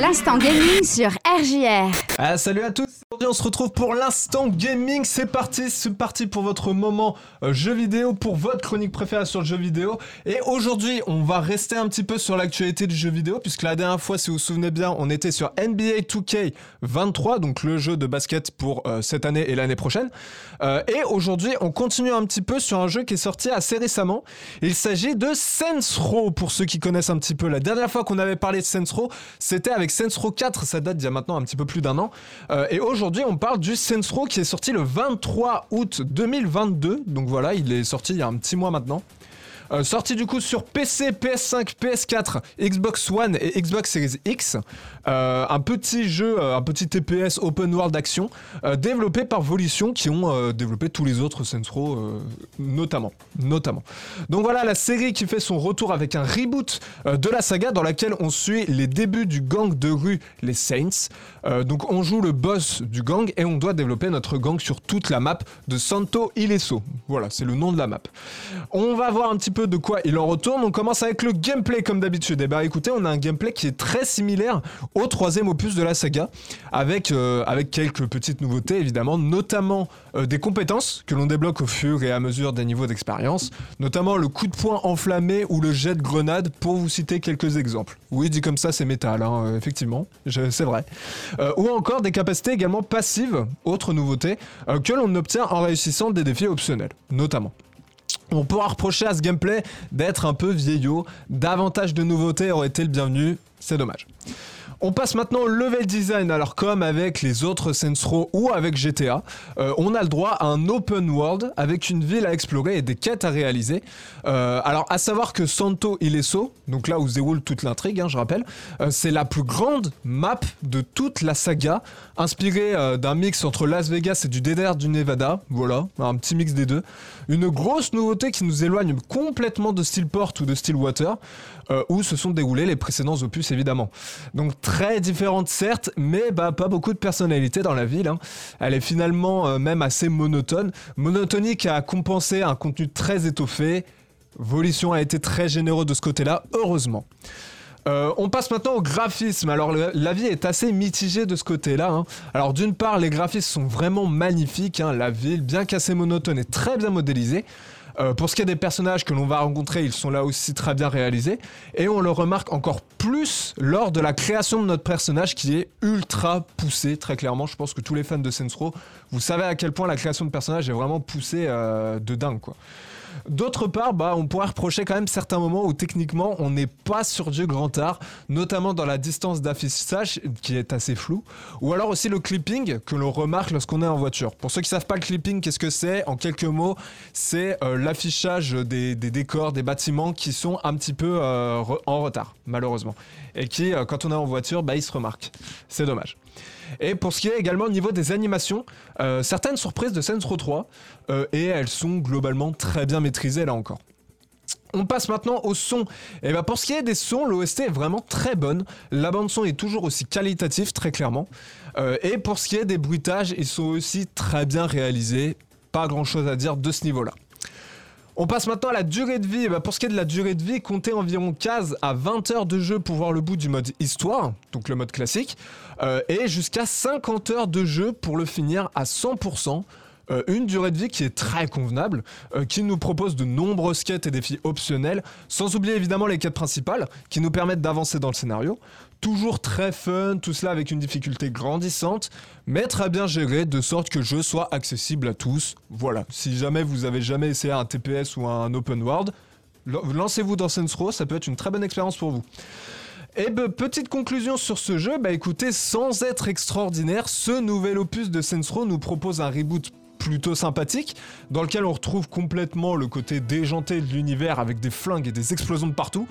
L'instant gaming sur RJR. Ah, salut à tous, aujourd'hui on se retrouve pour l'instant gaming, c'est parti, c'est parti pour votre moment euh, jeu vidéo, pour votre chronique préférée sur le jeu vidéo. Et aujourd'hui on va rester un petit peu sur l'actualité du jeu vidéo, puisque la dernière fois si vous vous souvenez bien on était sur NBA 2K 23, donc le jeu de basket pour euh, cette année et l'année prochaine. Euh, et aujourd'hui on continue un petit peu sur un jeu qui est sorti assez récemment. Il s'agit de Saints Row, pour ceux qui connaissent un petit peu. La dernière fois qu'on avait parlé de Saints Row, c'était avec Saints Row 4, ça date d'il y a maintenant un petit peu plus d'un an. Et aujourd'hui, on parle du Saints Row qui est sorti le 23 août 2022. Donc voilà, il est sorti il y a un petit mois maintenant. Euh, sorti du coup sur PC, PS5, PS4, Xbox One et Xbox Series X. Euh, un petit jeu, euh, un petit TPS open world d'action développé par Volition qui ont développé tous les autres Saints Row notamment, notamment. Donc voilà la série qui fait son retour avec un reboot de la saga dans laquelle on suit les débuts du gang de rue les Saints. donc on joue le boss du gang et on doit développer notre gang sur toute la map de Santo Ileso. Voilà, c'est le nom de la map. On va voir un petit peu de quoi il en retourne. On commence avec le gameplay comme d'habitude. Et eh bah ben, écoutez, on a un gameplay qui est très similaire au troisième opus de la saga, avec, euh, avec quelques petites nouveautés évidemment, notamment euh, des compétences que l'on débloque au fur et à mesure des niveaux d'expérience, notamment le coup de poing enflammé ou le jet de grenade, pour vous citer quelques exemples. Oui, dit comme ça, c'est métal, hein, euh, effectivement, c'est vrai. ou encore des capacités également passives, autre nouveauté, que l'on obtient en réussissant des défis optionnels, notamment. On pourra reprocher à ce gameplay d'être un peu vieillot, davantage de nouveautés auraient été le bienvenu, c'est dommage. On passe maintenant au level design. Alors comme avec les autres Saints Row ou avec GTA, euh, on a le droit à un open world avec une ville à explorer et des quêtes à réaliser. Euh, alors à savoir que Santo Ileso, donc là où se déroule toute l'intrigue, hein, je rappelle, euh, c'est la plus grande map de toute la saga, inspirée d'un mix entre Las Vegas et du désert du Nevada. Voilà, un petit mix des deux. Une grosse nouveauté qui nous éloigne complètement de Steelport ou de Stillwater, où se sont déroulés les précédents opus évidemment. Donc très différente certes, mais bah, pas beaucoup de personnalité dans la ville. Hein. Elle est finalement euh, même assez monotone. Monotonie qui a compensé un contenu très étoffé. Volition a été très généreux de ce côté-là, heureusement. Euh, on passe maintenant au graphisme. Alors la vie est assez mitigée de ce côté-là. Hein. Alors d'une part, les graphismes sont vraiment magnifiques. Hein. La ville, bien qu'assez monotone, est très bien modélisée. Euh, pour ce qui est des personnages que l'on va rencontrer, ils sont là aussi très bien réalisés. Et on le remarque encore plus lors de la création de notre personnage qui est ultra poussé, très clairement. Je pense que tous les fans de Saints Row, vous savez à quel point la création de personnage est vraiment poussée euh, de dingue, quoi. D'autre part, bah, on pourrait reprocher quand même certains moments où techniquement on n'est pas sur du grand art, notamment dans la distance d'affichage qui est assez floue, ou alors aussi le clipping que l'on remarque lorsqu'on est en voiture. Pour ceux qui savent pas le clipping, qu'est-ce que c'est? En quelques mots, c'est euh, l'affichage des, décors, des bâtiments qui sont un petit peu euh, en retard, malheureusement, et qui, euh, quand on est en voiture, bah, ils se remarquent. C'est dommage. Et pour ce qui est également au niveau des animations, euh, certaines surprises de Saints Row 3, euh, et elles sont globalement très bien maîtrisées là encore. On passe maintenant au son. Et bah pour ce qui est des sons, l'OST est vraiment très bonne. La bande son est toujours aussi qualitative, très clairement. Euh, et pour ce qui est des bruitages, ils sont aussi très bien réalisés. Pas grand chose à dire de ce niveau-là. On passe maintenant à la durée de vie. Bah, pour ce qui est de la durée de vie, comptez environ 15 à 20 heures de jeu pour voir le bout du mode histoire, donc le mode classique, euh, et jusqu'à 50 heures de jeu pour le finir à 100%. Euh, une durée de vie qui est très convenable, euh, qui nous propose de nombreuses quêtes et défis optionnels, sans oublier évidemment les quêtes principales qui nous permettent d'avancer dans le scénario. Toujours très fun, tout cela avec une difficulté grandissante, mais très bien géré de sorte que le jeu soit accessible à tous. Voilà, si jamais vous avez jamais essayé un TPS ou un open world, lancez-vous dans Saints Row, ça peut être une très bonne expérience pour vous. Et ben, petite conclusion sur ce jeu, bah écoutez, sans être extraordinaire, ce nouvel opus de Saints Row nous propose un reboot plutôt sympathique, dans lequel on retrouve complètement le côté déjanté de l'univers avec des flingues et des explosions de partout.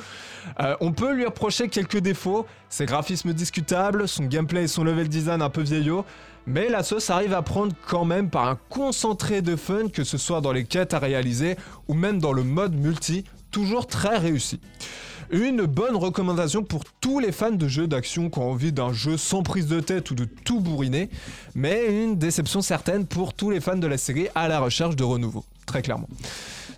Euh, on peut lui reprocher quelques défauts, ses graphismes discutables, son gameplay et son level design un peu vieillot, mais la sauce arrive à prendre quand même par un concentré de fun, que ce soit dans les quêtes à réaliser ou même dans le mode multi, toujours très réussi. Une bonne recommandation pour tous les fans de jeux d'action qui ont envie d'un jeu sans prise de tête ou de tout bourriner, mais une déception certaine pour tous les fans de la série à la recherche de renouveau, très clairement.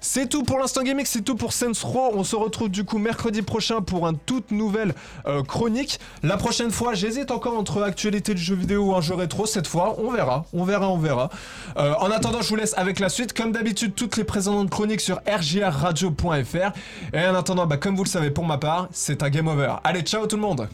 C'est tout pour l'instant gaming, c'est tout pour Sense Row. On se retrouve du coup mercredi prochain pour une toute nouvelle euh, chronique. La prochaine fois, j'hésite encore entre actualité du jeu vidéo ou un jeu rétro. Cette fois, on verra, on verra, on verra. Euh, en attendant, je vous laisse avec la suite. Comme d'habitude, toutes les précédentes chroniques sur rgrradio.fr. Et en attendant, bah, comme vous le savez pour ma part, c'est un game over. Allez, ciao tout le monde